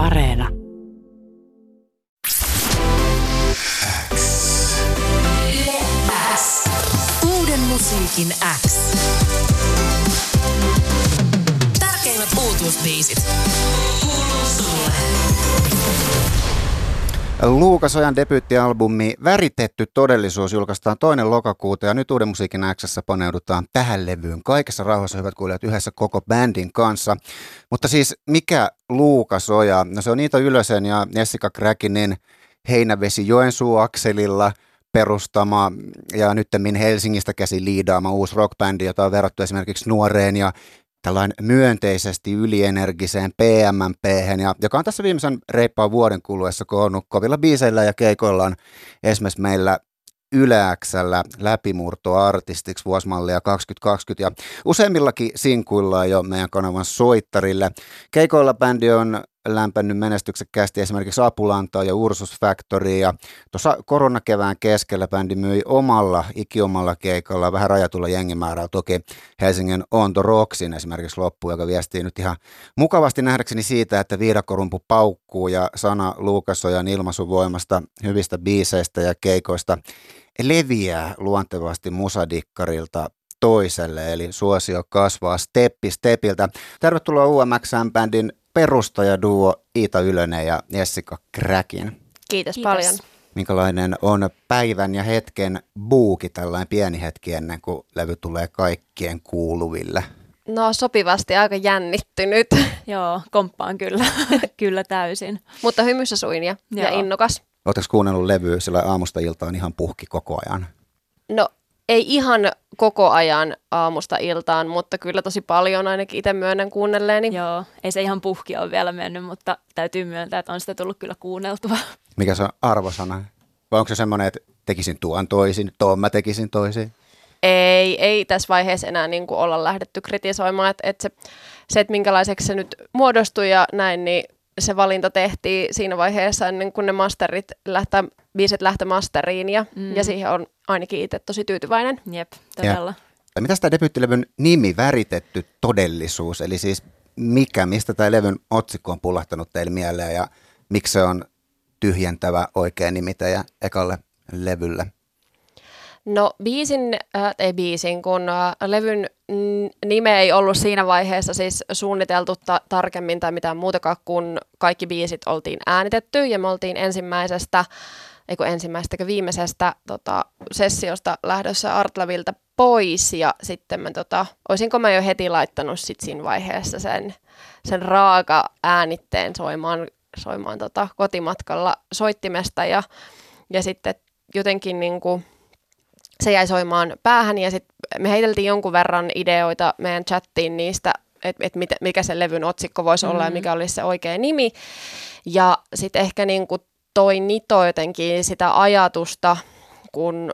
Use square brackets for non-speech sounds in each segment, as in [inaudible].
Areena. Uuden musiikin X. Tärkeimmät uutuusbiisit. Luukas Ojan debyyttialbumi Väritetty todellisuus julkaistaan toinen lokakuuta ja nyt Uuden musiikin Xssä paneudutaan tähän levyyn kaikessa rauhassa hyvät kuulijat yhdessä koko bändin kanssa. Mutta siis mikä Luukas Oja? No se on Iita Ylösen ja Jessica Kräkinin Heinävesi Joensuu akselilla perustama ja nyttemmin Helsingistä käsi liidaama uusi rockbändi, jota on verrattu esimerkiksi nuoreen ja tällainen myönteisesti ylienergiseen PMMP, ja, joka on tässä viimeisen reippaan vuoden kuluessa koonnut kovilla biiseillä ja keikoillaan esimerkiksi meillä Yleäksellä läpimurtoartistiksi vuosimallia 2020 ja useimmillakin sinkuillaan jo meidän kanavan soittarille. Keikoilla bändi on lämpennyt menestyksekkäästi esimerkiksi Apulantaa ja Ursus Factory ja tuossa koronakevään keskellä bändi myi omalla, ikiomalla keikalla vähän rajatulla jengimäärällä toki Helsingin Onto Rocksin esimerkiksi loppu, joka viestii nyt ihan mukavasti nähdäkseni siitä, että viidakorumpu paukkuu ja sana Luukasojan ilmaisuvoimasta, hyvistä biiseistä ja keikoista leviää luontevasti musadikkarilta toiselle, eli suosio kasvaa steppi stepiltä. Tervetuloa UMXM-bändin perustajaduo Iita Ylönen ja Jessica Kräkin. Kiitos, Kiitos. paljon. Minkälainen on päivän ja hetken buuki, tällainen pieni hetki ennen kuin levy tulee kaikkien kuuluville? No sopivasti aika jännittynyt, [laughs] Joo, komppaan kyllä, [laughs] kyllä täysin. mutta hymyssä suin ja, ja innokas. Oletteko kuunnellut levyä sillä aamusta iltaan ihan puhki koko ajan? No ei ihan koko ajan aamusta iltaan, mutta kyllä tosi paljon ainakin itse myönnän kuunnelleeni. Joo, ei se ihan puhki ole vielä mennyt, mutta täytyy myöntää, että on sitä tullut kyllä kuunneltua. Mikä se on arvosana? Vai onko se semmoinen, että tekisin tuon toisin, tuon mä tekisin toisin? Ei, ei tässä vaiheessa enää niin kuin olla lähdetty kritisoimaan, että, että se, se, että minkälaiseksi se nyt muodostui ja näin, niin se valinta tehtiin siinä vaiheessa ennen kuin ne masterit lähtee, biisit lähtee masteriin ja, mm. Ja siihen on ainakin itse tosi tyytyväinen. Jep, todella. Tai mitä tämä debyyttilevyn nimi väritetty todellisuus, eli siis mikä, mistä tämä levyn otsikko on pullahtanut teille mieleen ja miksi se on tyhjentävä oikea nimi teidän ekalle levylle? No biisin, äh, ei biisin, kun äh, levyn nime ei ollut siinä vaiheessa siis suunniteltu ta- tarkemmin tai mitään muutakaan, kun kaikki biisit oltiin äänitetty ja me oltiin ensimmäisestä, eikö ensimmäisestä, viimeisestä tota, sessiosta lähdössä Artlavilta pois ja sitten mä tota, olisinko mä jo heti laittanut sit siinä vaiheessa sen, sen raaka äänitteen soimaan, soimaan tota, kotimatkalla soittimesta ja, ja sitten jotenkin niin kuin, se jäi soimaan päähän ja sitten me heiteltiin jonkun verran ideoita meidän chattiin niistä, että et mikä se levyn otsikko voisi mm-hmm. olla ja mikä olisi se oikea nimi. Ja sitten ehkä niin kuin toi Nito jotenkin sitä ajatusta, kun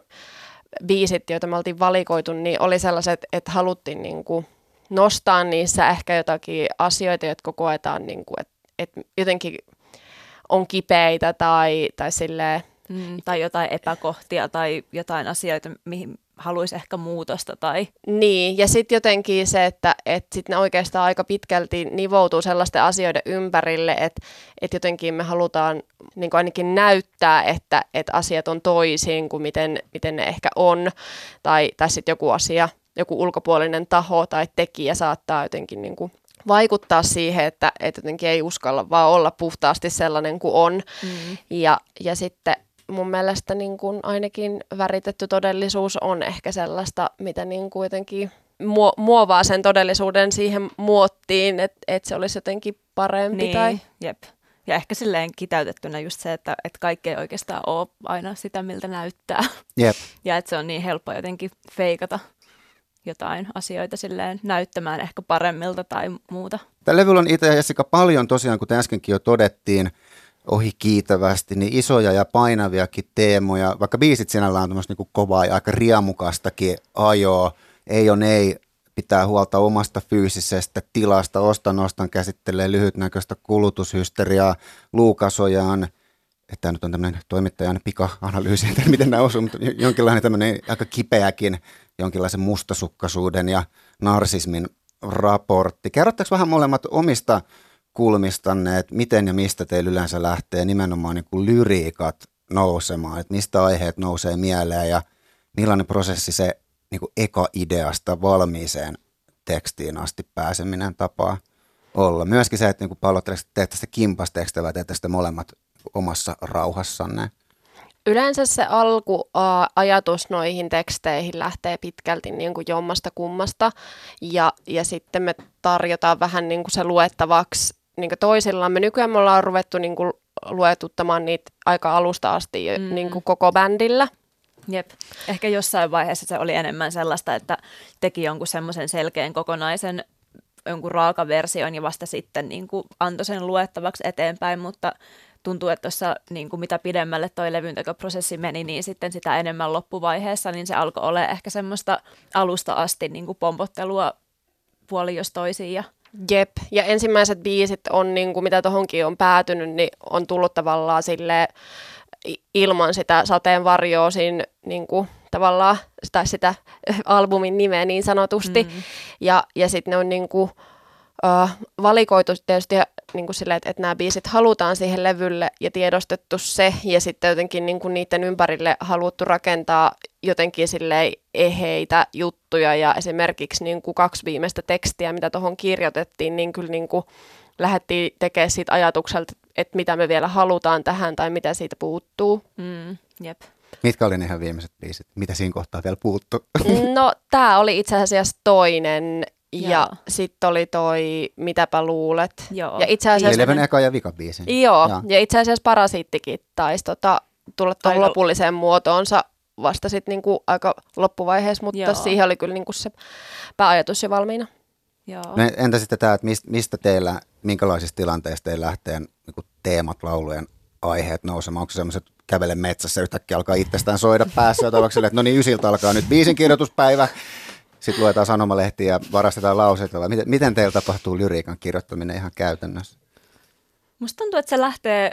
biisit, joita me oltiin valikoitu, niin oli sellaiset, että haluttiin niin kuin nostaa niissä ehkä jotakin asioita, jotka koetaan, niin kuin, että, että jotenkin on kipeitä tai, tai silleen, Mm, tai jotain epäkohtia tai jotain asioita, mihin haluaisi ehkä muutosta. Tai... Niin, ja sitten jotenkin se, että et sit ne oikeastaan aika pitkälti nivoutuu sellaisten asioiden ympärille, että et jotenkin me halutaan niin ainakin näyttää, että et asiat on toisin kuin miten, miten ne ehkä on, tai, tai sitten joku asia, joku ulkopuolinen taho tai tekijä saattaa jotenkin niin kuin vaikuttaa siihen, että, että jotenkin ei uskalla vaan olla puhtaasti sellainen kuin on. Mm. Ja, ja sitten mun mielestä niin kuin ainakin väritetty todellisuus on ehkä sellaista, mitä niin kuin jotenkin muo- muovaa sen todellisuuden siihen muottiin, että et se olisi jotenkin parempi. Niin, Tai... jep. Ja ehkä silleen kiteytettynä just se, että, että kaikki ei oikeastaan ole aina sitä, miltä näyttää. Jep. Ja että se on niin helppo jotenkin feikata jotain asioita silleen näyttämään ehkä paremmilta tai muuta. Tällä levyllä on itse ja Jessica paljon tosiaan, kuten äskenkin jo todettiin, ohi kiitävästi, niin isoja ja painaviakin teemoja, vaikka biisit sinällään on tämmöistä niin kovaa ja aika riemukastakin ajoa, ei on ei, pitää huolta omasta fyysisestä tilasta, ostan ostan käsittelee lyhytnäköistä kulutushysteriaa, luukasojaan, että nyt on tämmöinen toimittajan pika-analyysi, että miten nämä osuu, mutta jonkinlainen tämmöinen aika kipeäkin, jonkinlaisen mustasukkaisuuden ja narsismin raportti. Kerrotteko vähän molemmat omista kulmistanne, että miten ja mistä teillä yleensä lähtee nimenomaan niin kuin lyriikat nousemaan, että mistä aiheet nousee mieleen ja millainen prosessi se niin kuin eka-ideasta valmiiseen tekstiin asti pääseminen tapaa olla. Myöskin se, että niin pallottelette teette sitä kimpastekstiä vai teette sitä molemmat omassa rauhassanne. Yleensä se alkuajatus noihin teksteihin lähtee pitkälti niin kuin jommasta kummasta ja, ja sitten me tarjotaan vähän niin kuin se luettavaksi niin toisillamme. Nykyään me ollaan ruvettu niin kuin luetuttamaan niitä aika alusta asti mm. niin kuin koko bändillä. Jep. Ehkä jossain vaiheessa se oli enemmän sellaista, että teki jonkun semmoisen selkeän kokonaisen jonkun raakaversion ja vasta sitten niin kuin antoi sen luettavaksi eteenpäin, mutta tuntuu, että tuossa niin kuin mitä pidemmälle toi levyntekoprosessi meni, niin sitten sitä enemmän loppuvaiheessa, niin se alkoi olla ehkä semmoista alusta asti niin kuin pompottelua puoli jos toisiin ja Jep, ja ensimmäiset biisit on, niin kuin mitä tuohonkin on päätynyt, niin on tullut tavallaan sille ilman sitä sateenvarjoa siinä niin kuin, tavallaan, tai sitä albumin nimeä niin sanotusti. Mm. Ja, ja sitten ne on niin kuin, uh, valikoitu tietysti niin kuin silleen, että, että nämä biisit halutaan siihen levylle ja tiedostettu se, ja sitten jotenkin niin kuin niiden ympärille haluttu rakentaa jotenkin silleen eheitä juttuja, ja esimerkiksi niin kuin kaksi viimeistä tekstiä, mitä tuohon kirjoitettiin, niin kyllä niin kuin lähdettiin tekemään siitä ajatukselta, että mitä me vielä halutaan tähän tai mitä siitä puuttuu. Mm, jep. Mitkä oli ne ihan viimeiset biisit? Mitä siinä kohtaa vielä puuttu? No, tämä oli itse asiassa toinen ja sitten oli toi Mitäpä luulet. Joo. Ja itse asiassa... Eleven eka ja vika biisi. Joo, ja, ja itse asiassa Parasiittikin taisi tota, tulla tuohon lopulliseen muotoonsa vasta sitten niinku aika loppuvaiheessa, mutta Joo. siihen oli kyllä niinku se pääajatus jo valmiina. Joo. No, entä sitten tämä, että mistä teillä, minkälaisista tilanteista teillä lähtee niinku teemat, laulujen aiheet nousemaan? Onko se sellaiset kävele metsässä yhtäkkiä alkaa itsestään soida päässä, ja että no niin, ysiltä alkaa nyt biisin kirjoituspäivä, sitten luetaan sanomalehtiä ja varastetaan lauseita, miten, miten teillä tapahtuu lyriikan kirjoittaminen ihan käytännössä? Musta tuntuu, että se lähtee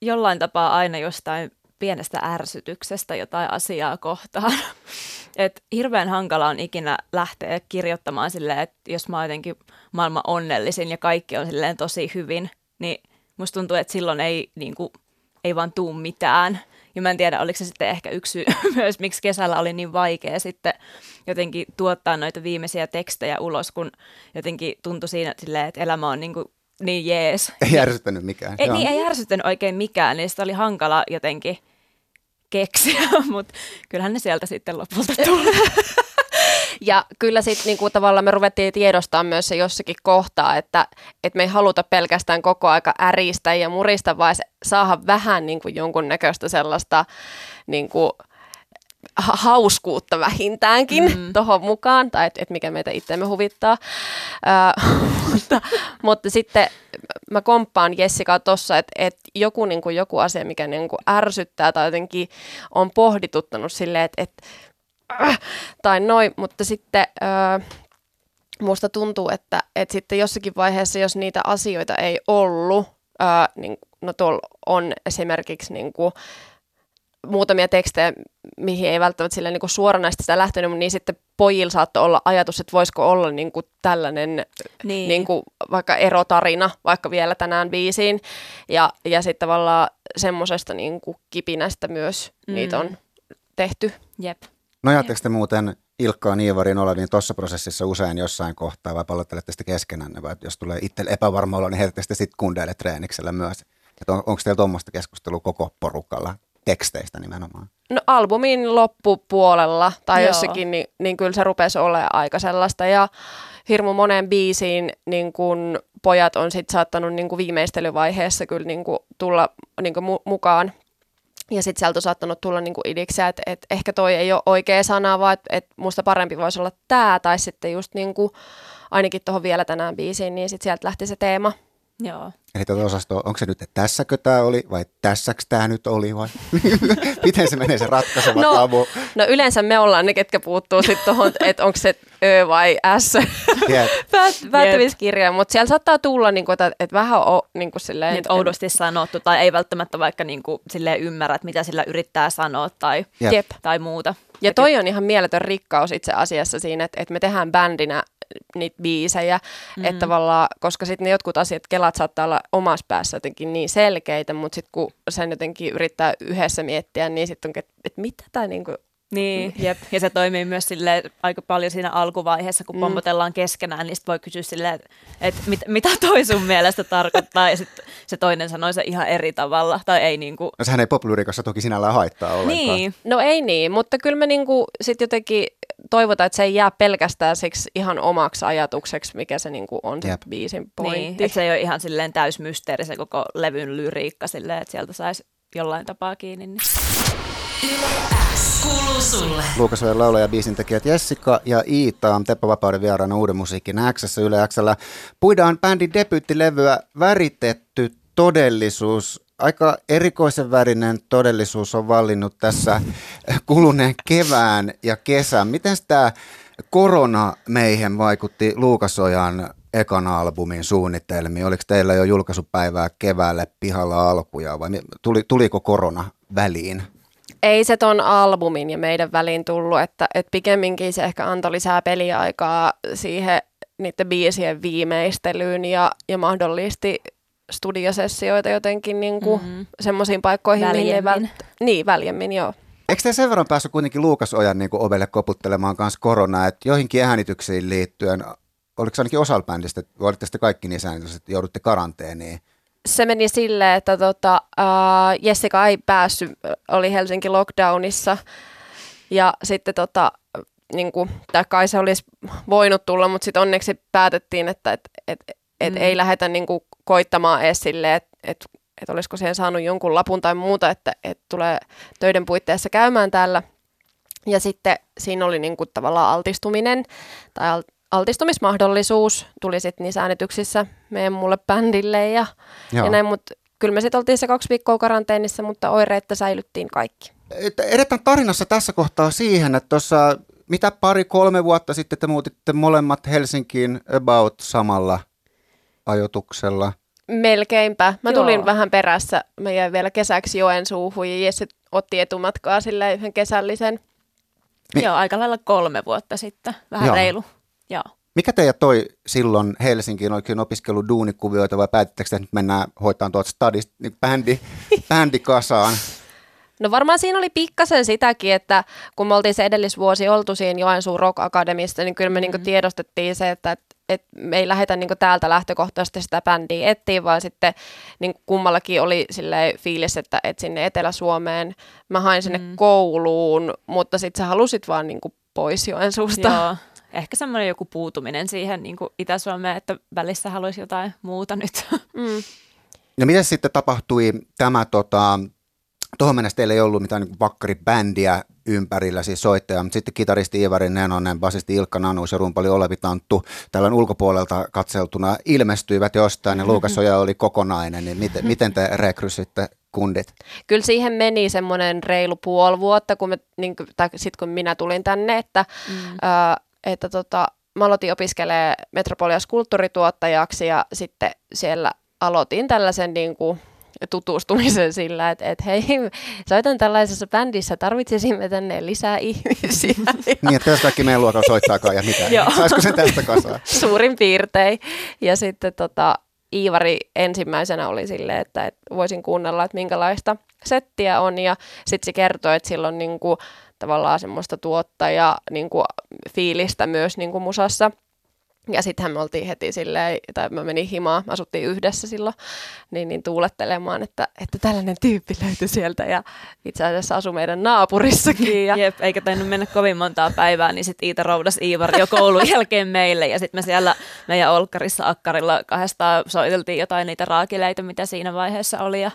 jollain tapaa aina jostain pienestä ärsytyksestä jotain asiaa kohtaan. [laughs] Et hirveän hankala on ikinä lähteä kirjoittamaan silleen, että jos mä oon jotenkin maailman onnellisin ja kaikki on silleen tosi hyvin, niin musta tuntuu, että silloin ei, niin kuin, ei vaan tuu mitään. Ja mä en tiedä, oliko se sitten ehkä yksi syy [laughs] myös, miksi kesällä oli niin vaikea sitten jotenkin tuottaa noita viimeisiä tekstejä ulos, kun jotenkin tuntui siinä silleen, että elämä on niin kuin niin jees. Ei ärsyttänyt mikään. Ei, niin, ei ärsyttänyt oikein mikään, niin sitä oli hankala jotenkin keksiä, [laughs] mutta kyllähän ne sieltä sitten lopulta tuli. [laughs] Ja kyllä sitten niinku, tavallaan me ruvettiin tiedostaa myös se jossakin kohtaa, että, että me ei haluta pelkästään koko aika äristä ja murista, vaan saada vähän niinku, jonkunnäköistä sellaista niinku, hauskuutta vähintäänkin mm. tuohon mukaan, tai että et mikä meitä itseämme huvittaa. Ö, [laughs] mutta, mutta sitten mä komppaan Jessikaa tuossa, että et joku, niinku, joku asia, mikä niinku, ärsyttää tai jotenkin on pohdituttanut silleen, että et, äh, tai noin, mutta sitten... Ö, musta tuntuu, että, että sitten jossakin vaiheessa, jos niitä asioita ei ollut, ää, niin, no tuolla on esimerkiksi niin kuin, muutamia tekstejä, mihin ei välttämättä sille niin suoranaisesti sitä lähtenyt, mutta niin sitten pojilla saattoi olla ajatus, että voisiko olla niin kuin tällainen niin. Niin kuin vaikka erotarina vaikka vielä tänään biisiin. Ja, ja sitten tavallaan semmoisesta niin kuin kipinästä myös mm. niitä on tehty. Jep. Nojaatteko te muuten Ilkkaa Niivarin oleviin tuossa prosessissa usein jossain kohtaa vai pallottelette sitä keskenään, vai jos tulee itse epävarma olo, niin heitätte sitten kundeille treeniksellä myös? Että on, onko teillä tuommoista keskustelua koko porukalla teksteistä nimenomaan? No albumin loppupuolella tai Joo. jossakin, niin, niin kyllä se rupesi olemaan aika sellaista ja hirmu monen biisiin niin kun pojat on sitten saattanut niin kuin viimeistelyvaiheessa kyllä niin kuin tulla niin kuin mu- mukaan ja sitten sieltä on saattanut tulla niinku idiksiä, että et ehkä toi ei ole oikea sana, vaan että et musta parempi voisi olla tämä, tai sitten just niinku, ainakin tuohon vielä tänään biisiin, niin sitten sieltä lähti se teema. Joo. Eli tuota osastoa, onko se nyt, että tässäkö tämä oli vai tässäks tämä nyt oli vai [laughs] miten se menee se ratkaiseva no, tabu? No yleensä me ollaan ne, ketkä puuttuu sitten tuohon, että onko se Ö vai S yep. päättämiskirja, [laughs] mutta siellä saattaa tulla, niin kuin, että, että vähän on niin kuin silleen, niin, oudosti sanottu tai ei välttämättä vaikka niin kuin, silleen ymmärrä, että mitä sillä yrittää sanoa tai, yep. tai muuta. Ja toi on ihan mieletön rikkaus itse asiassa siinä, että, että me tehdään bändinä niitä biisejä, mm. että tavallaan, koska sitten ne jotkut asiat, kelat saattaa olla omassa päässä jotenkin niin selkeitä, mutta sitten kun sen jotenkin yrittää yhdessä miettiä, niin sitten on, että et mitä tämä niinku niin, jep. Ja se toimii myös sille aika paljon siinä alkuvaiheessa, kun mm. pompotellaan keskenään, niin sit voi kysyä silleen, että et mit, mitä toi sun mielestä tarkoittaa, ja sitten se toinen sanoi se ihan eri tavalla, tai ei niinku. No sehän ei poplyrikossa toki sinällään haittaa ollenkaan. Niin. No ei niin, mutta kyllä me niinku sit jotenkin toivotaan, että se ei jää pelkästään siksi ihan omaksi ajatukseksi, mikä se niinku on se Jep. biisin pointti. Niin, että se ei ole ihan silleen täysmysteeri se koko levyn lyriikka silleen, että sieltä saisi jollain tapaa kiinni. Niin. X kuuluu sulle. Luukas Ojan laulaja biisin tekijät Jessica ja Iita on Teppo Vapauden vieraana Uuden musiikin Xssä Yle Xllä. Puidaan bändin debyyttilevyä Väritetty todellisuus. Aika erikoisen värinen todellisuus on vallinnut tässä kuluneen kevään ja kesän. Miten tämä korona meihin vaikutti Luukasojan ekan albumin suunnitelmiin? Oliko teillä jo julkaisupäivää keväälle pihalla alkuja vai tuli, tuliko korona väliin? Ei se ton albumin ja meidän väliin tullut, että, että pikemminkin se ehkä antoi lisää peliaikaa siihen niiden biisien viimeistelyyn ja, ja mahdollisti studiosessioita jotenkin niin kuin mm-hmm. semmoisiin paikkoihin, mihin ei Väljemmin. vält- Niin, väljemmin, joo. Eikö te sen verran päässyt kuitenkin Luukas Ojan niin ovelle koputtelemaan kanssa koronaa, että joihinkin äänityksiin liittyen, oliko se ainakin osalla bändistä, että olitte sitten kaikki niissä äänityksissä, että joudutte karanteeniin? Se meni silleen, että tota, uh, Jessica ei päässyt, oli Helsinki lockdownissa ja sitten tota, niin kuin, tai kai se olisi voinut tulla, mutta sitten onneksi päätettiin, että et, et, et Mm. ei lähdetä niin kuin, koittamaan edes silleen, että et, et olisiko siihen saanut jonkun lapun tai muuta, että et tulee töiden puitteissa käymään täällä. Ja sitten siinä oli niin kuin, tavallaan altistuminen tai al, altistumismahdollisuus tuli sitten niissä äänityksissä meidän mulle bändille ja, ja näin, mutta kyllä me sitten oltiin se kaksi viikkoa karanteenissa, mutta oireetta säilyttiin kaikki. Et Edetään tarinassa tässä kohtaa siihen, että tuossa mitä pari-kolme vuotta sitten te muutitte molemmat Helsinkiin about samalla ajotuksella. Melkeinpä. Mä Joo. tulin vähän perässä. Mä jäin vielä kesäksi Joensuuhun ja Jesse otti etumatkaa sille yhden kesällisen. Mi- Joo, aika lailla kolme vuotta sitten, vähän Joo. reilu. Joo. Mikä teidät toi silloin Helsinkiin oikein opiskelu duunikuvioita vai päätittekö te, että nyt mennään hoitaan tuolta stadista niin bändi, [laughs] bändikasaan? No varmaan siinä oli pikkasen sitäkin, että kun me oltiin se edellisvuosi oltu siinä Joensuun Rock Academista, niin kyllä me mm-hmm. niinku tiedostettiin se, että et, et me ei lähdetä niinku täältä lähtökohtaisesti sitä bändiä etsiä, vaan sitten niin kummallakin oli silleen fiilis, että et sinne Etelä-Suomeen mä hain sinne mm. kouluun, mutta sitten sä halusit vaan niinku pois Joensuusta. Joo. Ehkä semmoinen joku puutuminen siihen niin kuin Itä-Suomeen, että välissä haluaisi jotain muuta nyt. Mm. No miten sitten tapahtui tämä, tota, tuohon mennessä teillä ei ollut mitään niin vakkaribändiä ympärillä, siis soittaja, mutta sitten kitaristi Ivari Nenonen, basisti Ilkka Nanus ja rumpali Olevi Tanttu tällöin ulkopuolelta katseltuna ilmestyivät jostain ja Luukas Oja oli kokonainen, niin miten, miten te rekrysitte kundit? Kyllä siihen meni semmoinen reilu puoli vuotta, kun me, niin, tai sitten kun minä tulin tänne, että, mm. ö, että tota, mä aloitin opiskelemaan Metropolias kulttuurituottajaksi ja sitten siellä aloitin tällaisen niin kuin, tutustumisen sillä, että, että hei, soitan tällaisessa bändissä, tarvitsisimme tänne lisää ihmisiä. Niin, että kaikki meidän luokalla soittaakaan ja mitä. Saisiko sen tästä kasaan? Suurin piirtein. Ja sitten tota, Iivari ensimmäisenä oli silleen, että, että voisin kuunnella, että minkälaista settiä on. Ja sitten se kertoi, että sillä on niinku, tavallaan semmoista tuottaja niinku, fiilistä myös niinku, musassa. Ja sittenhän me oltiin heti silleen, tai mä menin himaan, me asuttiin yhdessä silloin, niin, niin tuulettelemaan, että, että tällainen tyyppi löytyi sieltä ja itse asiassa asui meidän naapurissakin. Ja, [laughs] Jep, eikä tainnut mennä kovin montaa päivää, niin sitten Iita roudas Iivari jo koulun jälkeen meille. Ja sitten me siellä meidän Olkkarissa Akkarilla kahdestaan soiteltiin jotain niitä raakileita, mitä siinä vaiheessa oli. Ja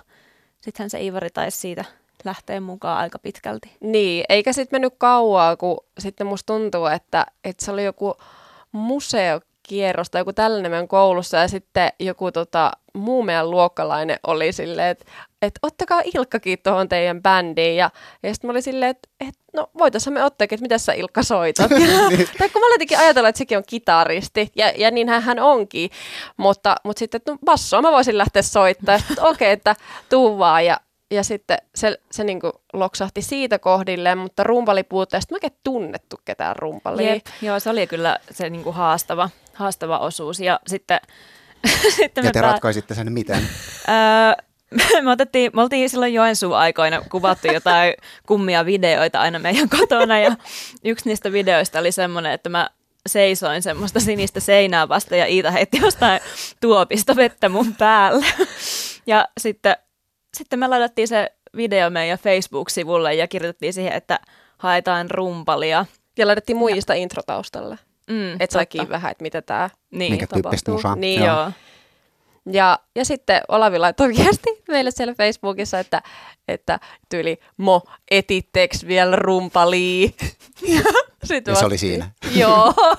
sittenhän se Iivari taisi siitä lähteä mukaan aika pitkälti. Niin, eikä sitten mennyt kauaa, kun sitten musta tuntuu, että, että se oli joku museokierros tai joku tällainen meidän koulussa ja sitten joku tota, muu meidän luokkalainen oli silleen, että et ottakaa Ilkkakin tuohon teidän bändiin ja, ja sitten mä olin silleen, että et, no voitaisiin me ottaakin, että mitä sä Ilkka soitat. [laughs] Niin. tai kun mä olin jotenkin ajatella, että sekin on kitaristi ja, ja niinhän hän onkin, mutta, mutta sitten että no, bassoa mä voisin lähteä soittamaan, että okei, että tuu vaan ja ja sitten se, se niinku loksahti siitä kohdilleen, mutta rumpalipuutteesta mä en tunnettu ketään rumpalia. Jep, joo, se oli kyllä se niinku haastava, haastava osuus. Ja sitten, [laughs] sitten Ja te pää- ratkaisitte sen miten? [laughs] Öö, [laughs] me, otettiin, me oltiin silloin Joensuun aikoina kuvattu jotain kummia videoita aina meidän kotona ja yksi niistä videoista oli semmoinen, että mä seisoin semmoista sinistä seinää vasta ja Iita heitti jostain tuopista vettä mun päälle. Ja sitten, sitten me laitettiin se video meidän Facebook-sivulle ja kirjoitettiin siihen, että haetaan rumpalia. Ja laitettiin muijista intro taustalle. Mm, Että saikin vähän, että mitä tämä Niin, Minkä tyyppistä tapahtuu. musaa? Niin, Joo. joo. Ja, ja sitten Olavi laittoi viesti meille siellä Facebookissa, että, että tyyli mo etitteks vielä rumpalii. Ja, [laughs] sit Ja se oli siinä. [laughs] Joo. [laughs]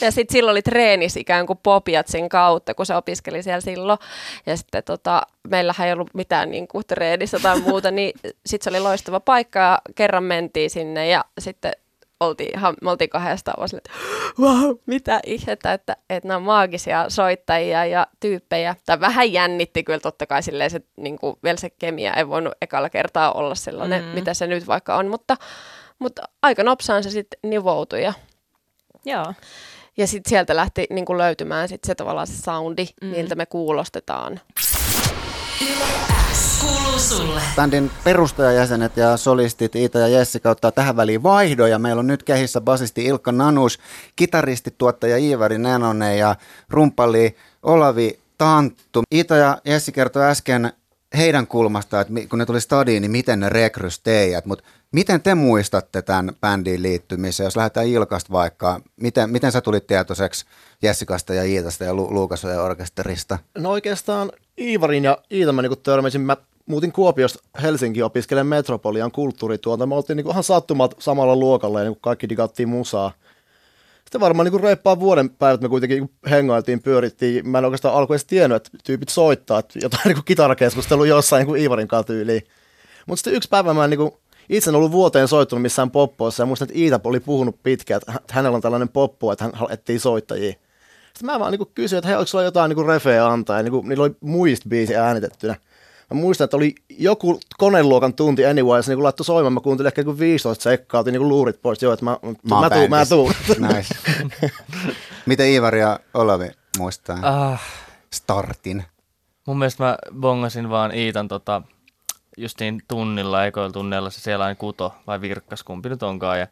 Ja sitten silloin oli treenis ikään kuin Popiatsin kautta, kun se opiskeli siellä silloin. Ja sitten tota, meillähän ei ollut mitään niin kuin treenissä tai muuta, [laughs] niin sitten se oli loistava paikka ja kerran mentiin sinne ja sitten oltiin, ihan, me oltiin kahdestaan vaan että [gasps] wow, mitä ihmettä, että, että nämä on maagisia soittajia ja tyyppejä. Tai vähän jännitti kyllä totta kai silleen se, niin kuin, vielä se kemia ei voinut ekalla kertaa olla sellainen, mm. mitä se nyt vaikka on, mutta, mutta aika nopsaan se sitten nivoutui ja joo. ja sitten sieltä lähti niin kuin löytymään sit se tavallaan se soundi, mm. miltä me kuulostetaan. Bändin perustajajäsenet ja solistit Iita ja Jessica ottaa tähän väliin vaihdoja. Meillä on nyt kehissä basisti Ilkka Nanus, kitaristi, tuottaja Iivari Nenonen ja rumpali Olavi Tanttu. Iita ja Jessi kertoi äsken heidän kulmasta, että kun ne tuli stadiin, niin miten ne rekrys teidät. Mutta miten te muistatte tämän bändiin liittymisen, jos lähdetään Ilkasta vaikka? Miten, miten sä tulit tietoiseksi Jessikasta ja Iitasta ja Lu- Luukasojen orkesterista? No oikeastaan Iivarin ja Iita mä niinku törmäsin. Mä muutin Kuopiosta Helsinkiin opiskelemaan Metropolian kulttuurituolta. Me oltiin niinku ihan sattumat samalla luokalla ja niinku kaikki digattiin musaa. Sitten varmaan niinku reippaan vuoden päivät me kuitenkin niinku hengailtiin, pyörittiin. Mä en oikeastaan alkuun edes tiennyt, että tyypit soittaa, että jotain niinku kitarakeskustelu jossain niinku Iivarin tyyliin. Mutta sitten yksi päivä mä en niinku, itse en ollut vuoteen soittunut missään poppoissa ja muistan, että Iita oli puhunut pitkään, että hä- hänellä on tällainen poppo, että hän etsii soittajia. Sitten mä vaan niinku kysyin, että hei, onko sulla jotain niinku refeä antaa, ja niinku, niillä oli muist biisi äänitettynä. Mä muistan, että oli joku koneluokan tunti anyway, se niinku laittoi soimaan, mä kuuntelin ehkä joku 15 sekkaa, otin niinku luurit pois, joo, että mä, mä, mä, tuun, mä tuun. [laughs] Nice. Miten Iivari ja Olavi muistaa Ah, startin? mun mielestä mä bongasin vaan Iitan tota, justiin tunnilla, ekoilla tunneilla se siellä kuto vai virkkas, kumpi nyt onkaan. Ja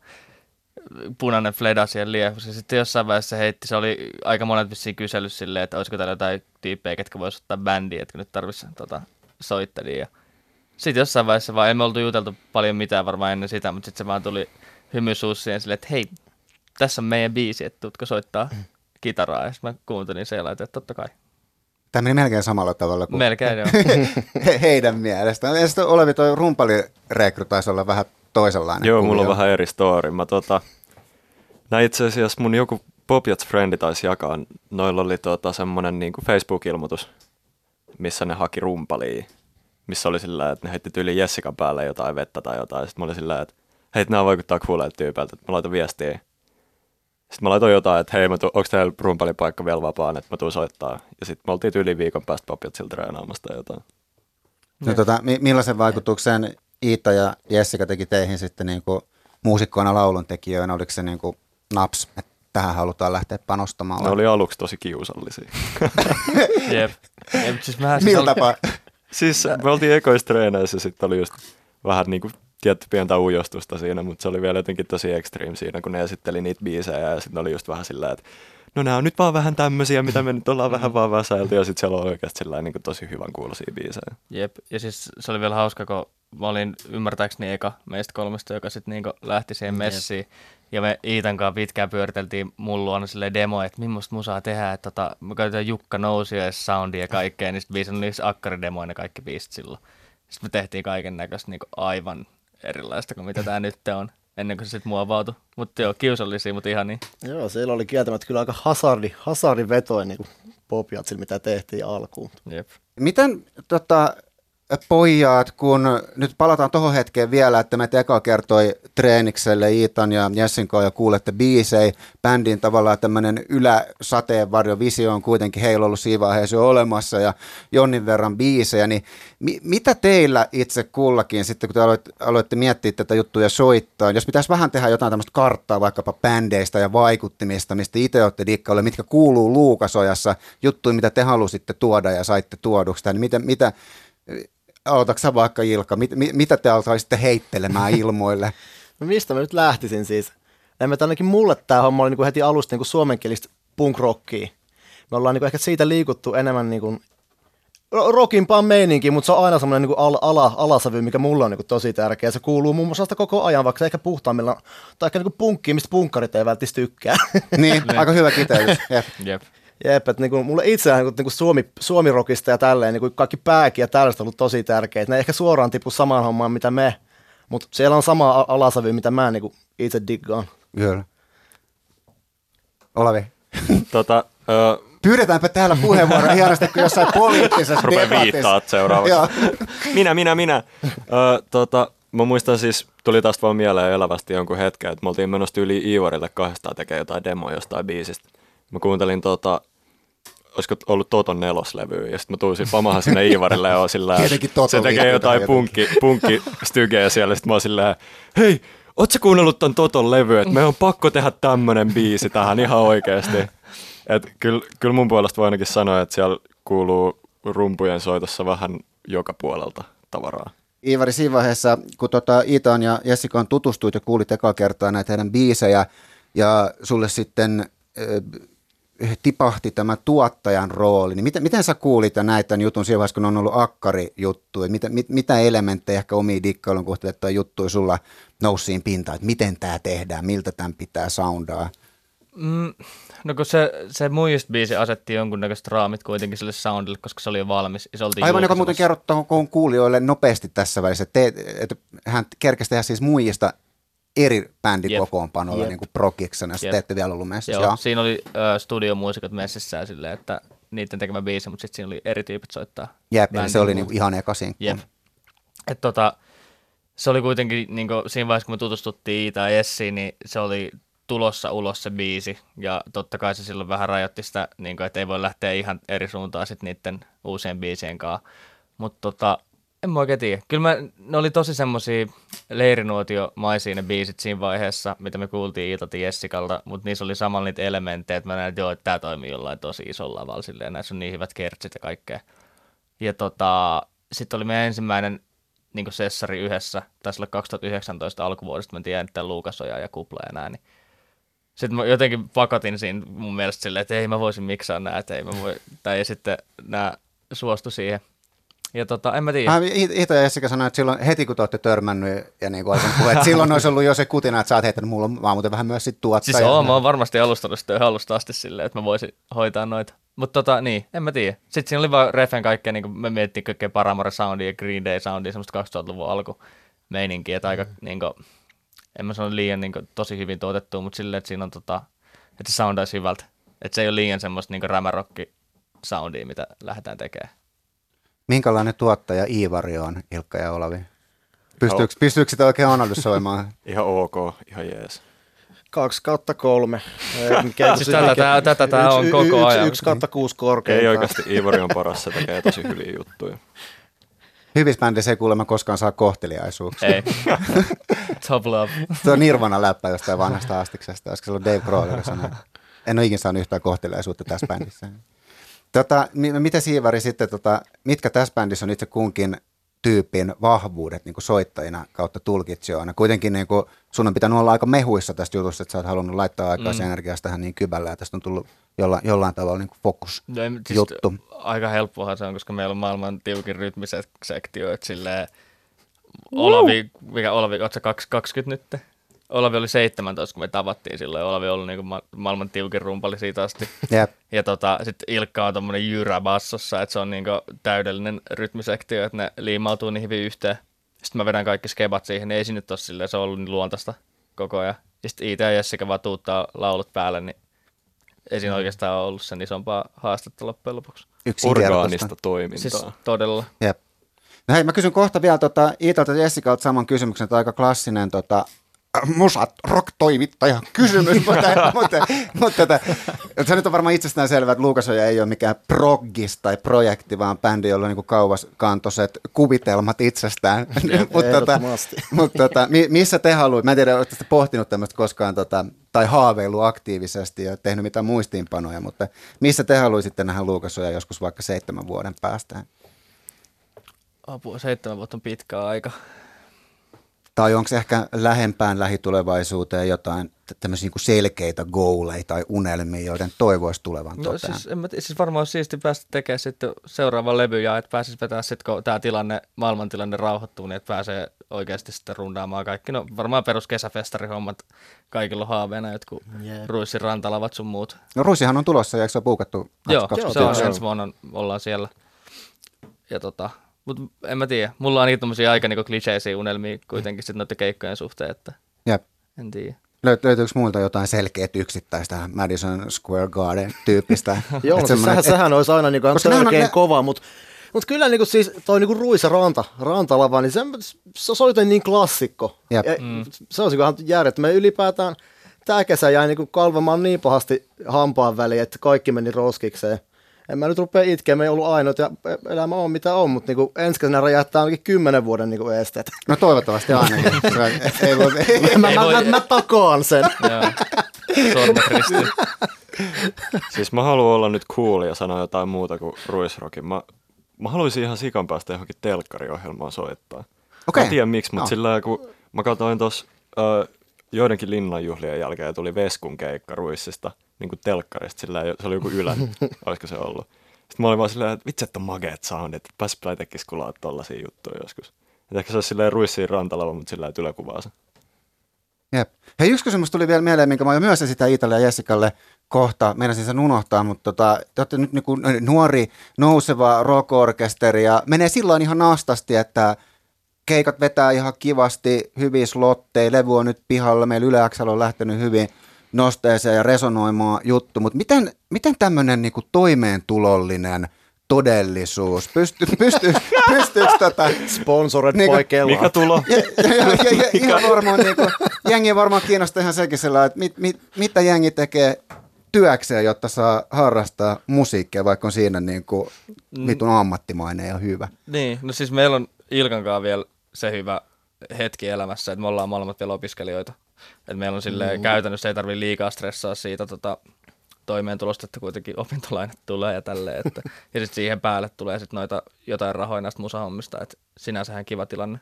punainen fleda siellä liehus. Ja sitten jossain vaiheessa se heitti, se oli aika monet vissiin kysellyt silleen, että olisiko täällä jotain tyyppejä, ketkä vois ottaa bändiä, että nyt tarvitsisi tota, soittajia. Sitten jossain vaiheessa vaan, emme oltu juteltu paljon mitään varmaan ennen sitä, mutta sitten se vaan tuli hymy suussa siihen silleen, että hei, tässä on meidän biisi, että tuutko soittaa kitaraa. Ja sitten mä kuuntelin siellä, että totta kai. Tämä meni melkein samalla tavalla kuin Melkein joo. [laughs] he, heidän mielestään. Ja sitten Olevi, toi rumpalirekry taisi olla vähän toisenlainen Joo, mulla on vähän eri story. Mä tota, näin itse asiassa mun joku Popjats frendi taisi jakaa, noilla oli tota semmonen niinku Facebook-ilmoitus, missä ne haki rumpalia, missä oli sillä että ne heitti tyyli Jessikan päälle jotain vettä tai jotain. Sitten mä olin sillä että hei, nämä vaikuttaa kuuleilta tyypiltä, että mä laitan viestiä. Sitten mä laitoin jotain, että hei, mä tu- onko teillä rumpalipaikka vielä vapaan, että mä tuun soittaa. Ja sitten me oltiin tyyli viikon päästä Popjatsilta treenaamasta tai jotain. No, tota, mi- millaisen vaikutuksen Iita ja Jessica teki teihin sitten niin kuin muusikkoina lauluntekijöinä? Oliko se niin kuin naps, että tähän halutaan lähteä panostamaan? Ne oli aluksi tosi kiusallisia. [laughs] Jep. Jep siis mähän siis Millä oli-? Siis me oltiin ekoissa treeneissä ja sitten oli just vähän niin kuin tietty pientä ujostusta siinä, mutta se oli vielä jotenkin tosi extreme siinä, kun ne esitteli niitä biisejä ja sitten oli just vähän sillä että no nämä on nyt vaan vähän tämmöisiä, mitä me nyt ollaan vähän vaan väsäilty ja sitten siellä on oikeasti sillä niin kuin tosi hyvän kuulosia biisejä. Jep, ja siis se oli vielä hauska, kun mä olin ymmärtääkseni eka meistä kolmesta, joka sitten niinku lähti siihen messiin. Ja me Iitan kanssa pitkään pyöriteltiin mun luona sille demo, että millaista musaa tehdään. Että tota, me käytetään Jukka Nousia ja soundia ja kaikkea, niin sitten biisin oli niissä akkaridemoina kaikki biisit silloin. Sitten me tehtiin kaiken näköistä niinku aivan erilaista kuin mitä tämä [laughs] nyt on, ennen kuin se sitten muovautui. Mutta joo, kiusallisia, mutta ihan niin. Joo, siellä oli kieltämättä kyllä aika hasardi, hasardi vetoja niin popjatsilla, mitä tehtiin alkuun. Jep. Miten tota, pojat, kun nyt palataan tuohon hetkeen vielä, että me eka kertoi treenikselle Iitan ja Jessin kanssa ja kuulette biisei. Bändin tavallaan tämmöinen yläsateenvarjo visio on kuitenkin heillä ollut siinä vaiheessa jo olemassa ja jonnin verran biisejä. Niin mi- mitä teillä itse kullakin sitten, kun te aloitte, aloitte miettiä tätä juttuja ja soittaa, jos pitäisi vähän tehdä jotain tämmöistä karttaa vaikkapa bändeistä ja vaikuttimista, mistä itse olette dikkaulle, mitkä kuuluu Luukasojassa, juttuja, mitä te halusitte tuoda ja saitte tuoduksi, niin mitä, mitä aloitatko sä vaikka Ilka, mit, mit, mitä te alkaisitte heittelemään [laughs] ilmoille? No mistä mä nyt lähtisin siis? En mä ainakin mulle tämä homma oli niin kuin heti alusta niin kuin suomenkielistä punk-rockia. Me ollaan niin kuin ehkä siitä liikuttu enemmän niin kuin ro- rockimpaan meininkiin, mutta se on aina semmoinen niin ala, ala, alasävy, mikä mulle on niin kuin tosi tärkeä. Se kuuluu muun muassa sitä koko ajan, vaikka se ehkä puhtaammilla, tai ehkä niin kuin punkkiin, mistä punkkarit ei välttämättä tykkää. niin, [laughs] aika hyvä kiteytys. Jep. Jep. Jep, että niinku, mulle itseään niinku, niinku Suomi, Suomi-rockista ja tälleen, niinku, kaikki pääkin ja tällaiset on ollut tosi tärkeitä. Ne ei ehkä suoraan tipu samaan hommaan, mitä me, mutta siellä on sama a- alasävy, mitä mä niinku, itse diggaan. Kyllä. Olavi. [laughs] Tota, ö, Pyydetäänpä täällä puheenvuoro hienosti kuin jossain poliittisessa debatissa. viittaa seuraavaksi. Joo. [laughs] minä, minä, minä. Ö, tota, mä muistan siis, tuli tästä vaan mieleen elävästi jonkun hetken, että me oltiin menossa yli Iivarille kahdestaan tekemään jotain demoa jostain biisistä. Mä kuuntelin tota, olisiko ollut Toton neloslevyä, ja sitten mä tulisin pamahan sinne Iivarille ja sillä, se tekee jotain punkki, punkki stygejä siellä, sitten mä oon silleen, hei, oot sä kuunnellut ton Toton levy, että me on pakko tehdä tämmönen biisi tähän ihan oikeasti. Et kyllä, kyllä mun puolesta voi ainakin sanoa, että siellä kuuluu rumpujen soitossa vähän joka puolelta tavaraa. Iivari, siinä vaiheessa, kun tota Iitan ja Jessikaan tutustuit ja kuulit ekaa kertaa näitä heidän biisejä, ja sulle sitten tipahti tämä tuottajan rooli, niin miten, miten sä kuulit ja näitä tämän jutun siinä vaiheessa, kun on ollut akkari-juttu, että mitä, mit, mitä elementtejä ehkä omiin dikkailun kohtelet tai juttuja sulla nousiin pintaan, että miten tämä tehdään, miltä tämän pitää soundaa? Mm, no kun se, se muist biisi asetti jonkunnäköiset raamit kuitenkin sille soundille, koska se oli jo valmis. Se Aivan joka muuten kerrottakoon kuulijoille nopeasti tässä välissä, että, te, että hän kerkesi tehdä siis muijista eri bändikokoonpanolla niin kuin prokiksena, jos te ette vielä ollut messissä. Joo, Joo. siinä oli ö, studiomuusikot messissä silleen, että niiden tekemä biisi, mutta sitten siinä oli eri tyypit soittaa. Jep, eli se oli niinku ihan eka sinkku. Jep. Et tota, se oli kuitenkin, niin siinä vaiheessa kun me tutustuttiin Iita ja Essiin, niin se oli tulossa ulos se biisi. Ja totta kai se silloin vähän rajoitti sitä, niin kuin, että ei voi lähteä ihan eri suuntaan sitten niiden uusien biisien kanssa. Mutta tota, en mä oikein tiedä. Kyllä mä, ne oli tosi semmosia leirinuotiomaisia ne biisit siinä vaiheessa, mitä me kuultiin Iitat ja Jessikalta, mutta niissä oli samalla niitä elementtejä, että mä näin, että joo, että tää toimii jollain tosi isolla lavalla silleen, näissä on niin hyvät kertsit ja kaikkea. Ja tota, sitten oli meidän ensimmäinen niin sessari yhdessä, taisi olla 2019 alkuvuodesta, mä tiedän, että Luukasoja ja Kupla ja näin, niin sitten mä jotenkin pakotin siinä mun mielestä silleen, että ei mä voisin miksaa nää, että ei mä voi, tai sitten nämä suostu siihen. Ja tota, en mä tiedä. Ita ja Jessica sanoi, että silloin heti kun te olette törmännyt ja niin kuin puhe, että silloin olisi ollut jo se kutina, että sä oot heittänyt mulla, mä oon muuten vähän myös sit tuottaja. Siis oo, mä oon varmasti alustanut sitä alusta asti silleen, että mä voisin hoitaa noita. Mutta tota, niin, en mä tiedä. Sitten siinä oli vaan refen kaikkea, niin kuin me mietittiin kaikkea Paramore Soundia ja Green Day Soundia, semmoista 2000-luvun alku meininkiä, että aika, niin kuin, en mä sano liian niin kuin, tosi hyvin tuotettua, mutta silleen, että siinä on tota, että se soundaisi hyvältä. Että se ei ole liian semmoista niin rämärokki soundia, mitä lähdetään tekemään. Minkälainen tuottaja Iivari on, Ilkka ja Olavi? Pystyykö, pystyykö sitä oikein analysoimaan? [laughs] Ihan ok, ihan jees. Kaksi kautta kolme. Ei, mikä- [laughs] Siis tätä tää- tätä tää on yksi- koko yksi- ajan. Yksi kautta kuusi korkeintaan. Ei oikeasti, Iivari on paras, se tekee tosi hyviä juttuja. [laughs] Hyvissä bändissä ei kuulemma koskaan saa kohteliaisuuksia. Ei. Top love. Se on Nirvana läppä jostain vanhasta astiksesta. Olisiko se ollut Dave Grohl, en ole ikinä saanut yhtään kohteliaisuutta tässä bändissä. Tota, mi- miten Siivari sitten, tota, mitkä tässä bändissä on itse kunkin tyypin vahvuudet niin soittajina kautta tulkitsijoina? Kuitenkin niin kuin, sun on pitänyt olla aika mehuissa tästä jutusta, että sä oot halunnut laittaa aikaa mm. energiaa tähän niin kyvällä ja tästä on tullut jollain, jollain tavalla niin fokus No, siis juttu. Aika helppohan se on, koska meillä on maailman tiukin rytmisektio, että silleen Olavi, mikä Olavi, oot sä kaksi- 20 nyt? Olavi oli 17, kun me tavattiin silloin. Olavi on ollut niin ma- maailman tiukin rumpali siitä asti. Jep. Ja tota, sitten Ilkka on tommonen jyrä bassossa, että se on niinku täydellinen rytmisektio, että ne liimautuu niin hyvin yhteen. Sitten mä vedän kaikki skebat siihen, niin ei se nyt ole silleen, se on ollut niin luontaista koko ajan. Ja sitten Iita ja Jessica vaan tuuttaa laulut päälle, niin ei siinä oikeastaan ole ollut sen isompaa haastetta loppujen lopuksi. Orgaanista toimintaa. Siis todella. Jep. No hei, mä kysyn kohta vielä tota, Iitalta ja Jessikalta saman kysymyksen, että aika klassinen tota, musat rock-toimittaja kysymys, mutta, [laughs] mutta, mutta tota, se nyt on varmaan itsestään selvää, että Luukasoja ei ole mikään proggis tai projekti, vaan bändi, jolla on niin kauaskantoiset kuvitelmat itsestään. [laughs] mutta tota, [laughs] mutta tota, mi- missä te haluatte, mä en tiedä, oletteko te pohtinut tämmöistä koskaan tota, tai haaveillut aktiivisesti ja tehnyt mitään muistiinpanoja, mutta missä te haluaisitte nähdä Luukasoja joskus vaikka seitsemän vuoden päästä? Apua, seitsemän vuotta on pitkä aika. Tai onko ehkä lähempään lähitulevaisuuteen jotain tämmöisiä niin selkeitä goaleja tai unelmia, joiden toivoisi tulevan No toteen? siis, en mä, siis varmaan olisi siisti päästä tekemään sitten seuraava levy ja että pääsisi vetää sitten, kun tämä tilanne, maailmantilanne rauhoittuu, niin että pääsee oikeasti sitten rundaamaan kaikki. No varmaan perus kesäfestarihommat kaikilla on haaveena, jotkut Jep. Ruissin rantalavat sun muut. No Ruisihan on tulossa ja eikö se ole puukattu? Joo, 2021? se on joo. ensi vuonna ollaan siellä. Ja tota, mutta en mä tiedä, mulla on niitä tommosia aika niinku kliseisiä unelmia kuitenkin sitten noiden keikkojen suhteen, että Jep. en tiedä. Löyt, löytyykö muilta jotain selkeät yksittäistä Madison Square Garden tyyppistä? [laughs] Joo, Et siis sehän, sehän olisi aina niinku on törkeän ne- kova, mutta mut kyllä niinku siis toi niinku Ruis ja Ranta, Rantalava, niin se, se, oli jotenkin niin klassikko. Jep. Ja, Se olisi ihan järjettömän ylipäätään. Tämä kesä jäi niinku kalvamaan niin pahasti hampaan väliin, että kaikki meni roskikseen. En mä nyt rupea itkeä, me ei ollut ainoat ja elämä on mitä on, mutta niinku ensi kesänä räjähtää ainakin kymmenen vuoden niinku esteet. No toivottavasti ainakin. [laughs] Ei voi, mä, Ei mä, voi- mä, mä, takaan sen. Siis mä haluan olla nyt cool ja sanoa jotain muuta kuin ruisrokin. Mä, mä haluaisin ihan sikan päästä johonkin telkkariohjelmaan soittaa. Okei. Mä en tiedä miksi, mutta No. sillä kun mä katsoin tuossa uh, joidenkin linnanjuhlien jälkeen tuli Veskun keikka Ruissista, niin kuin telkkarista, sillä lailla, se oli joku ylä, [laughs] olisiko se ollut. Sitten mä olin vaan silleen, että vitsi, että on mageet soundit, että pääsipä itsekin skulaa tollasia juttuja joskus. Et ehkä se olisi silleen Ruissiin rantalava, mutta sillä että yläkuvaa se. Jep. Hei, yksi kysymys tuli vielä mieleen, minkä mä jo myös sitä Iitalle ja Jessikalle kohta. Meinasin sen unohtaa, mutta tota, te olette nyt niinku nuori, nouseva rock-orkesteri ja menee silloin ihan nastasti, että keikat vetää ihan kivasti, hyviä slotteja, levy on nyt pihalla, meillä Yle on lähtenyt hyvin nosteeseen ja resonoimaan juttu, mutta miten, miten tämmöinen niinku toimeentulollinen todellisuus, pysty, pysty, [laughs] pystyykö tota, Sponsored Niinku- by Kela. Mikä tulo? ja, ja, ja, ja, ja ihan varmaan niin kuin, jengi varmaan kiinnostaa ihan sekin sellainen, että mit, mit, mitä jengi tekee työkseen, jotta saa harrastaa musiikkia, vaikka on siinä niin kuin vitun ammattimainen ja hyvä. Niin, no siis meillä on Ilkan kanssa vielä se hyvä hetki elämässä, että me ollaan molemmat vielä opiskelijoita. Että meillä on silleen, mm. käytännössä ei tarvitse liikaa stressaa siitä tota, toimeentulosta, että kuitenkin [laughs] opintolainat tulee ja tälleen. Että, ja sitten siihen päälle tulee sitten noita jotain rahoja näistä musahommista, että sinänsähän kiva tilanne.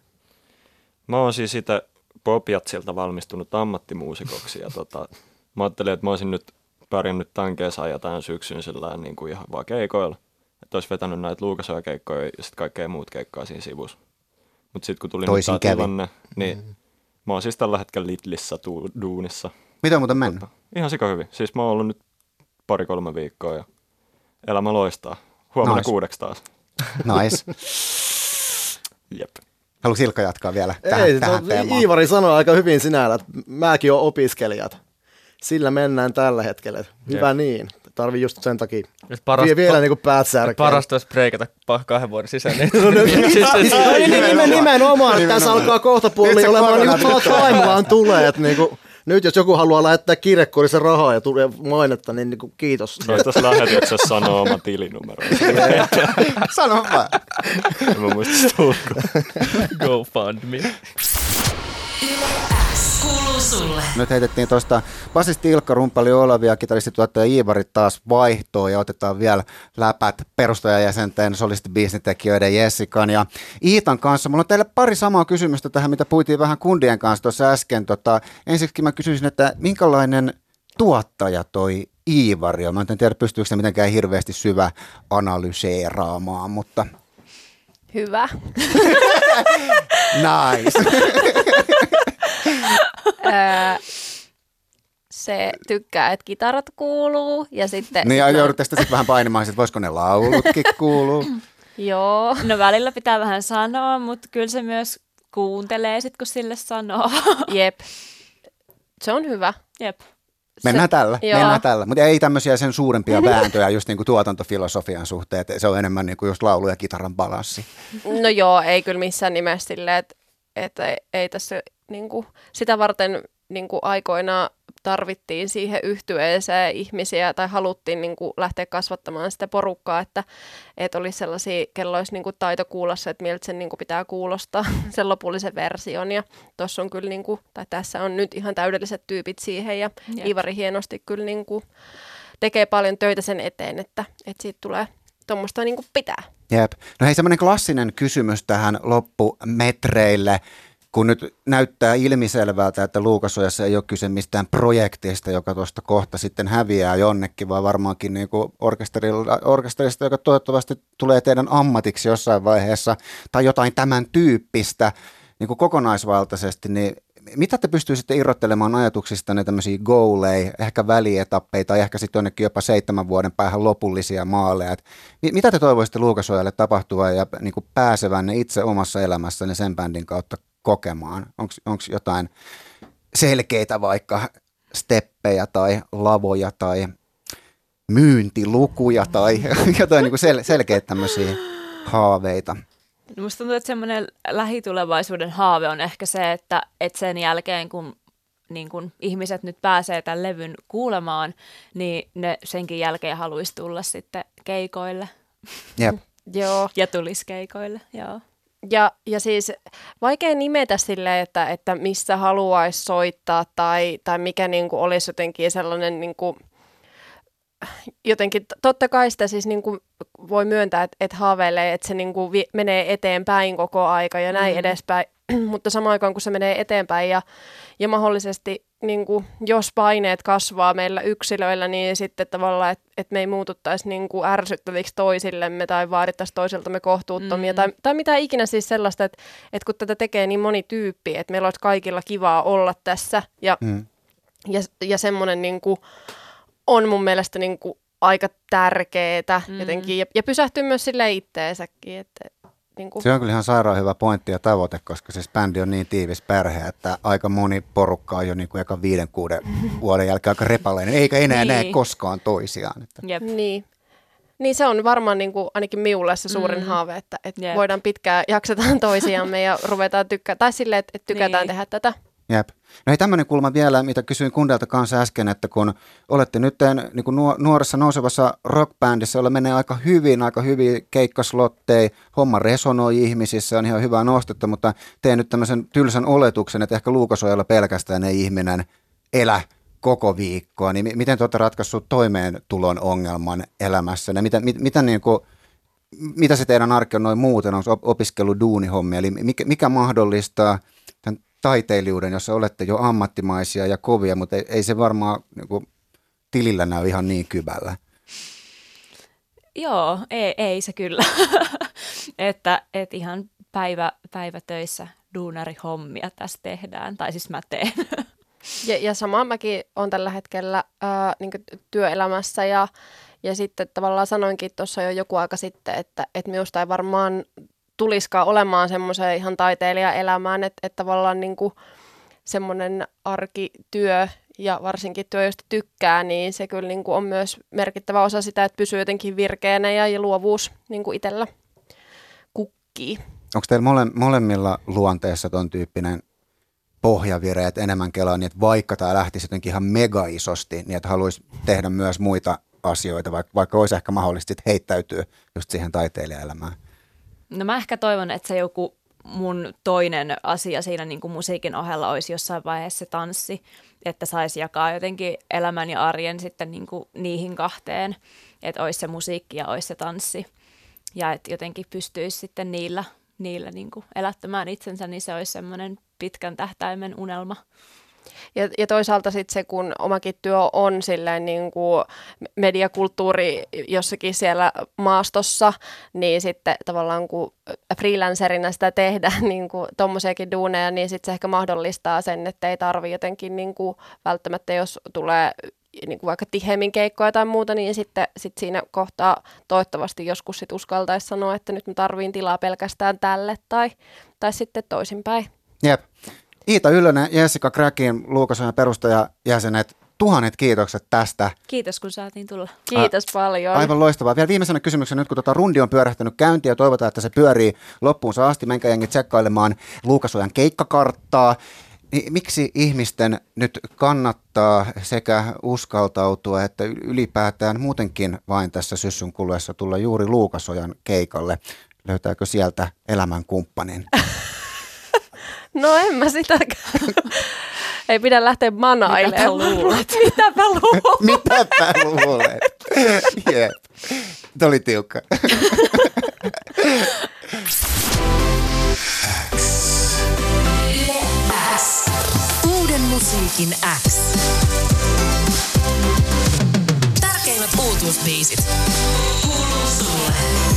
Mä oon siis sitä Popjatsilta valmistunut ammattimuusikoksi ja tota, mä ajattelin, että mä olisin nyt pärjännyt tämän kesän ja tämän syksyn sillä niin kuin ihan vaan keikoilla. Että olisi vetänyt näitä Luukasoja keikkoja ja sitten kaikkea muut keikkaa siinä sivussa. Mutta sitten kun tuli Toisin kävi. tilanne, niin mm. Mä oon siis tällä hetkellä Lidlissä tuu, duunissa. Mitä on muuten mennyt? Ihan sika hyvin. Siis mä oon ollut nyt pari-kolme viikkoa ja elämä loistaa. Huomenna Nice. kuudeksi taas. [laughs] Nice. [laughs] Jep. Haluatko Ilkka jatkaa vielä tähän, Ei, tähän no, teemaan? Iivari sanoi aika hyvin sinällä, että mäkin olen opiskelijat. Sillä mennään tällä hetkellä. Hyvä Jep. niin. Tarvii just sen takia Et paras, vie, vielä niin kuin päät särkeä. parasta olisi breikata pa- kahden vuoden sisään. Niin, [laughs] No, no, [laughs] siis, siis, No, niin, niin, nimen, nimenomaan, että tässä Nimenomaan. alkaa kohta puoli olemaan niin korona kuin time vaan tulee. Että niin kuin, nyt jos joku haluaa lähettää kirjekuorisen rahaa ja tulee mainetta, niin, niin kuin, kiitos. Lähetä, että se sanoo oma tilinumero. [laughs] Sano vaan. En mä muista sitä ulkoa. GoFundMe. Sulle. Nyt heitettiin tuosta basisti Ilkka Rumpali Olavi ja kitaristituottaja Iivari taas vaihtoon ja otetaan vielä läpät perustajajäsenten solistibiisnitekijöiden Jessikan ja Iitan kanssa. Mulla on teille pari samaa kysymystä tähän, mitä puitiin vähän kundien kanssa tuossa äsken. Tota, ensiksi mä kysyisin, että minkälainen tuottaja toi Iivari on? Mä en tiedä, pystyykö se mitenkään hirveästi syvä analyseeraamaan, mutta Hyvä. [laughs] nice. [laughs] [laughs] Öö, se tykkää, että kitarat kuuluu ja sitten... niin ja sit joudutte sitten vähän painimaan, että voisiko ne laulutkin kuuluu. [clears throat] Joo. No välillä pitää vähän sanoa, mutta kyllä se myös kuuntelee sit, kun sille sanoo. [laughs] Jep. Se on hyvä. Jep. Mennään tällä, joo. mennään tällä. Mutta ei tämmöisiä sen suurempia [laughs] vääntöjä just niin kuin tuotantofilosofian suhteen, että se on enemmän niin kuin just laulu ja kitaran balanssi. No joo, ei kyllä missään nimessä silleen, että, että ei, ei tässä niin kuin, sitä varten niin kuin aikoinaan tarvittiin siihen yhtyeeseen ihmisiä tai haluttiin niin kuin lähteä kasvattamaan sitä porukkaa, että, että olisi sellaisia, kello olisi niin kuin taito kuulla se, että miltä sen niin kuin pitää kuulostaa, [laughs] sen lopullisen version. Ja tuossa on kyllä, niin kuin, tai tässä on nyt ihan täydelliset tyypit siihen ja Jep. Ivari hienosti kyllä niin kuin tekee paljon töitä sen eteen, että, että siitä tulee tuommoista niin kuin pitää. Jep. No hei, semmoinen klassinen kysymys tähän loppumetreille, kun nyt näyttää ilmiselvältä, että Luukasojassa ei ole kyse mistään projektista, joka tuosta kohta sitten häviää jonnekin, vaan varmaankin niin kuin orkesterista, joka toivottavasti tulee teidän ammatiksi jossain vaiheessa, tai jotain tämän tyyppistä niin kuin kokonaisvaltaisesti, niin mitä te pystyisitte irrottelemaan ajatuksistanne tämmöisiä goaleja, ehkä välietappeja tai ehkä sitten jonnekin jopa seitsemän vuoden päähän lopullisia maaleja? Et mi- mitä te toivoisitte Luukasojalle tapahtua ja niin kuin pääsevänne itse omassa elämässänne sen bändin kautta kokemaan? Onko jotain selkeitä vaikka steppejä tai lavoja tai myyntilukuja tai [laughs] jotain niin kuin sel- selkeitä tämmöisiä haaveita? No Musta tuntuu, että semmoinen lähitulevaisuuden haave on ehkä se, että, että sen jälkeen kun, niin kun ihmiset nyt pääsee tämän levyn kuulemaan, niin ne senkin jälkeen haluaisi tulla sitten keikoille Jep. [laughs] Joo. ja tulisi keikoille, joo. Ja, ja siis vaikea nimetä sille, että, että missä haluaisi soittaa tai, tai mikä niin kuin olisi jotenkin sellainen niin kuin, jotenkin, totta kai sitä siis niin kuin voi myöntää, että, että haaveilee, että se niin kuin vi, menee eteenpäin koko aika ja näin Mm. edespäin, [clears throat] mutta samaan aikaan kun se menee eteenpäin ja, ja mahdollisesti niin kuin, jos paineet kasvaa meillä yksilöillä, niin sitten tavallaan, että, että me ei muututtaisi niin kuin ärsyttäviksi toisillemme tai vaadittaisi toisiltamme kohtuuttomia Mm. tai, tai mitä ikinä siis sellaista, että, että kun tätä tekee niin moni tyyppi, että meillä olisi kaikilla kivaa olla tässä ja, Mm. ja, ja semmoinen niin kuin, on mun mielestä niin kuin, aika tärkeetä Mm. mm. jotenkin ja, ja pysähtyy myös sille itteensäkin, että niin kuin, Se on kyllä ihan sairaan hyvä pointti ja tavoite, koska siis bändi on niin tiivis perhe, että aika moni porukka on jo niin kuin eka viiden, kuuden [laughs] vuoden jälkeen aika repaleinen, eikä enää Niin. näe koskaan toisiaan. Että. Jep. Niin. Niin se on varmaan niin kuin, ainakin minulle se suurin Mm. haave, että, että Jep. voidaan pitkään, jaksetaan [laughs] toisiamme ja ruvetaan tykkää, tai silleen, että, että tykätään Niin. tehdä tätä. Jep. No hei tämmöinen kulma vielä, mitä kysyin kundelta kanssa äsken, että kun olette nyt niin nuoressa nousevassa rockbändissä, jolla menee aika hyvin, aika hyvin keikkaslotteja, homma resonoi ihmisissä, on ihan hyvää nostetta, mutta teen nyt tämmöisen tylsän oletuksen, että ehkä Luukasojalla pelkästään ei ihminen elä koko viikkoa, niin mi- miten te olette ratkaissut toimeentulon ongelman elämässänne? Mitä, mit, mitä, niin kuin, mitä se teidän arki on noin muuten, onko op- opiskelu duunihommia, eli mikä, mikä mahdollistaa taiteilijuuden, jossa olette jo ammattimaisia ja kovia, mutta ei, ei se varmaan niin kuin, tilillä näy ihan niin kyvällä. Joo, ei, ei se kyllä. [laughs] että et ihan päivä, päivätöissä duunarihommia tässä tehdään, tai siis mä teen. Ja, ja samaa mäkin olen tällä hetkellä ää, niin työelämässä ja, ja sitten tavallaan sanoinkin tuossa jo joku aika sitten, että, että minusta ei varmaan tulisikaan olemaan semmoiseen ihan taiteilijaelämään, että, että tavallaan niin kuin semmoinen arkityö ja varsinkin työ, josta tykkää, niin se kyllä niin kuin on myös merkittävä osa sitä, että pysyy jotenkin virkeänä ja, ja luovuus niin kuin itsellä kukkii. Onko teillä mole, molemmilla luonteessa ton tyyppinen pohjavire, että enemmän kelaa niin, että vaikka tämä lähtisi jotenkin ihan mega isosti, niin että haluaisi tehdä myös muita asioita, vaikka, vaikka olisi ehkä mahdollisesti sit heittäytyä just siihen taiteilijaelämään. No mä ehkä toivon, että se joku mun toinen asia siinä niin kuin musiikin ohella olisi jossain vaiheessa se tanssi, että saisi jakaa jotenkin elämän ja arjen sitten niin kuin niihin kahteen, että olisi se musiikki ja olisi se tanssi ja että jotenkin pystyisi sitten niillä, niillä niin kuin elättämään itsensä, niin se olisi semmoinen pitkän tähtäimen unelma. Ja, ja toisaalta sitten se, kun omakin työ on silleen niin kuin mediakulttuuri jossakin siellä maastossa, niin sitten tavallaan kun freelancerina sitä tehdä [laughs] niin kuin tommosiakin duuneja, niin sitten se ehkä mahdollistaa sen, että ei tarvi jotenkin niin kuin välttämättä, jos tulee niin kuin vaikka tiheämmin keikkoja tai muuta, niin sitten sit siinä kohtaa toivottavasti joskus sit uskaltaisi sanoa, että nyt mä tarviin tilaa pelkästään tälle tai, tai sitten toisinpäin. Jep. Iita Ylönen, Jessica Crackin, Luukasojan perustajajäsenet, tuhannet kiitokset tästä. Kiitos, kun saatiin tulla. Kiitos paljon. Aivan loistavaa. Vielä viimeisenä kysymyksenä nyt, kun tota rundi on pyörähtänyt käyntiin ja toivotaan, että se pyörii loppuun asti. Menkää jengi tsekkailemaan Luukasojan keikkakarttaa. Niin miksi ihmisten nyt kannattaa sekä uskaltautua että ylipäätään muutenkin vain tässä syssyn kuluessa tulla juuri Luukasojan keikalle? Löytääkö sieltä elämän kumppanin? [laughs] No en mä sitäkään. [laughs] Ei pidä lähteä manailemaan. Mitäpä luulet? [laughs] Mitäpä luulet? Mitäpä luulet? Jep. Tämä oli tiukka. X. Uuden musiikin X. Tärkeimmät uutuusbiisit. Kuuluu sulle.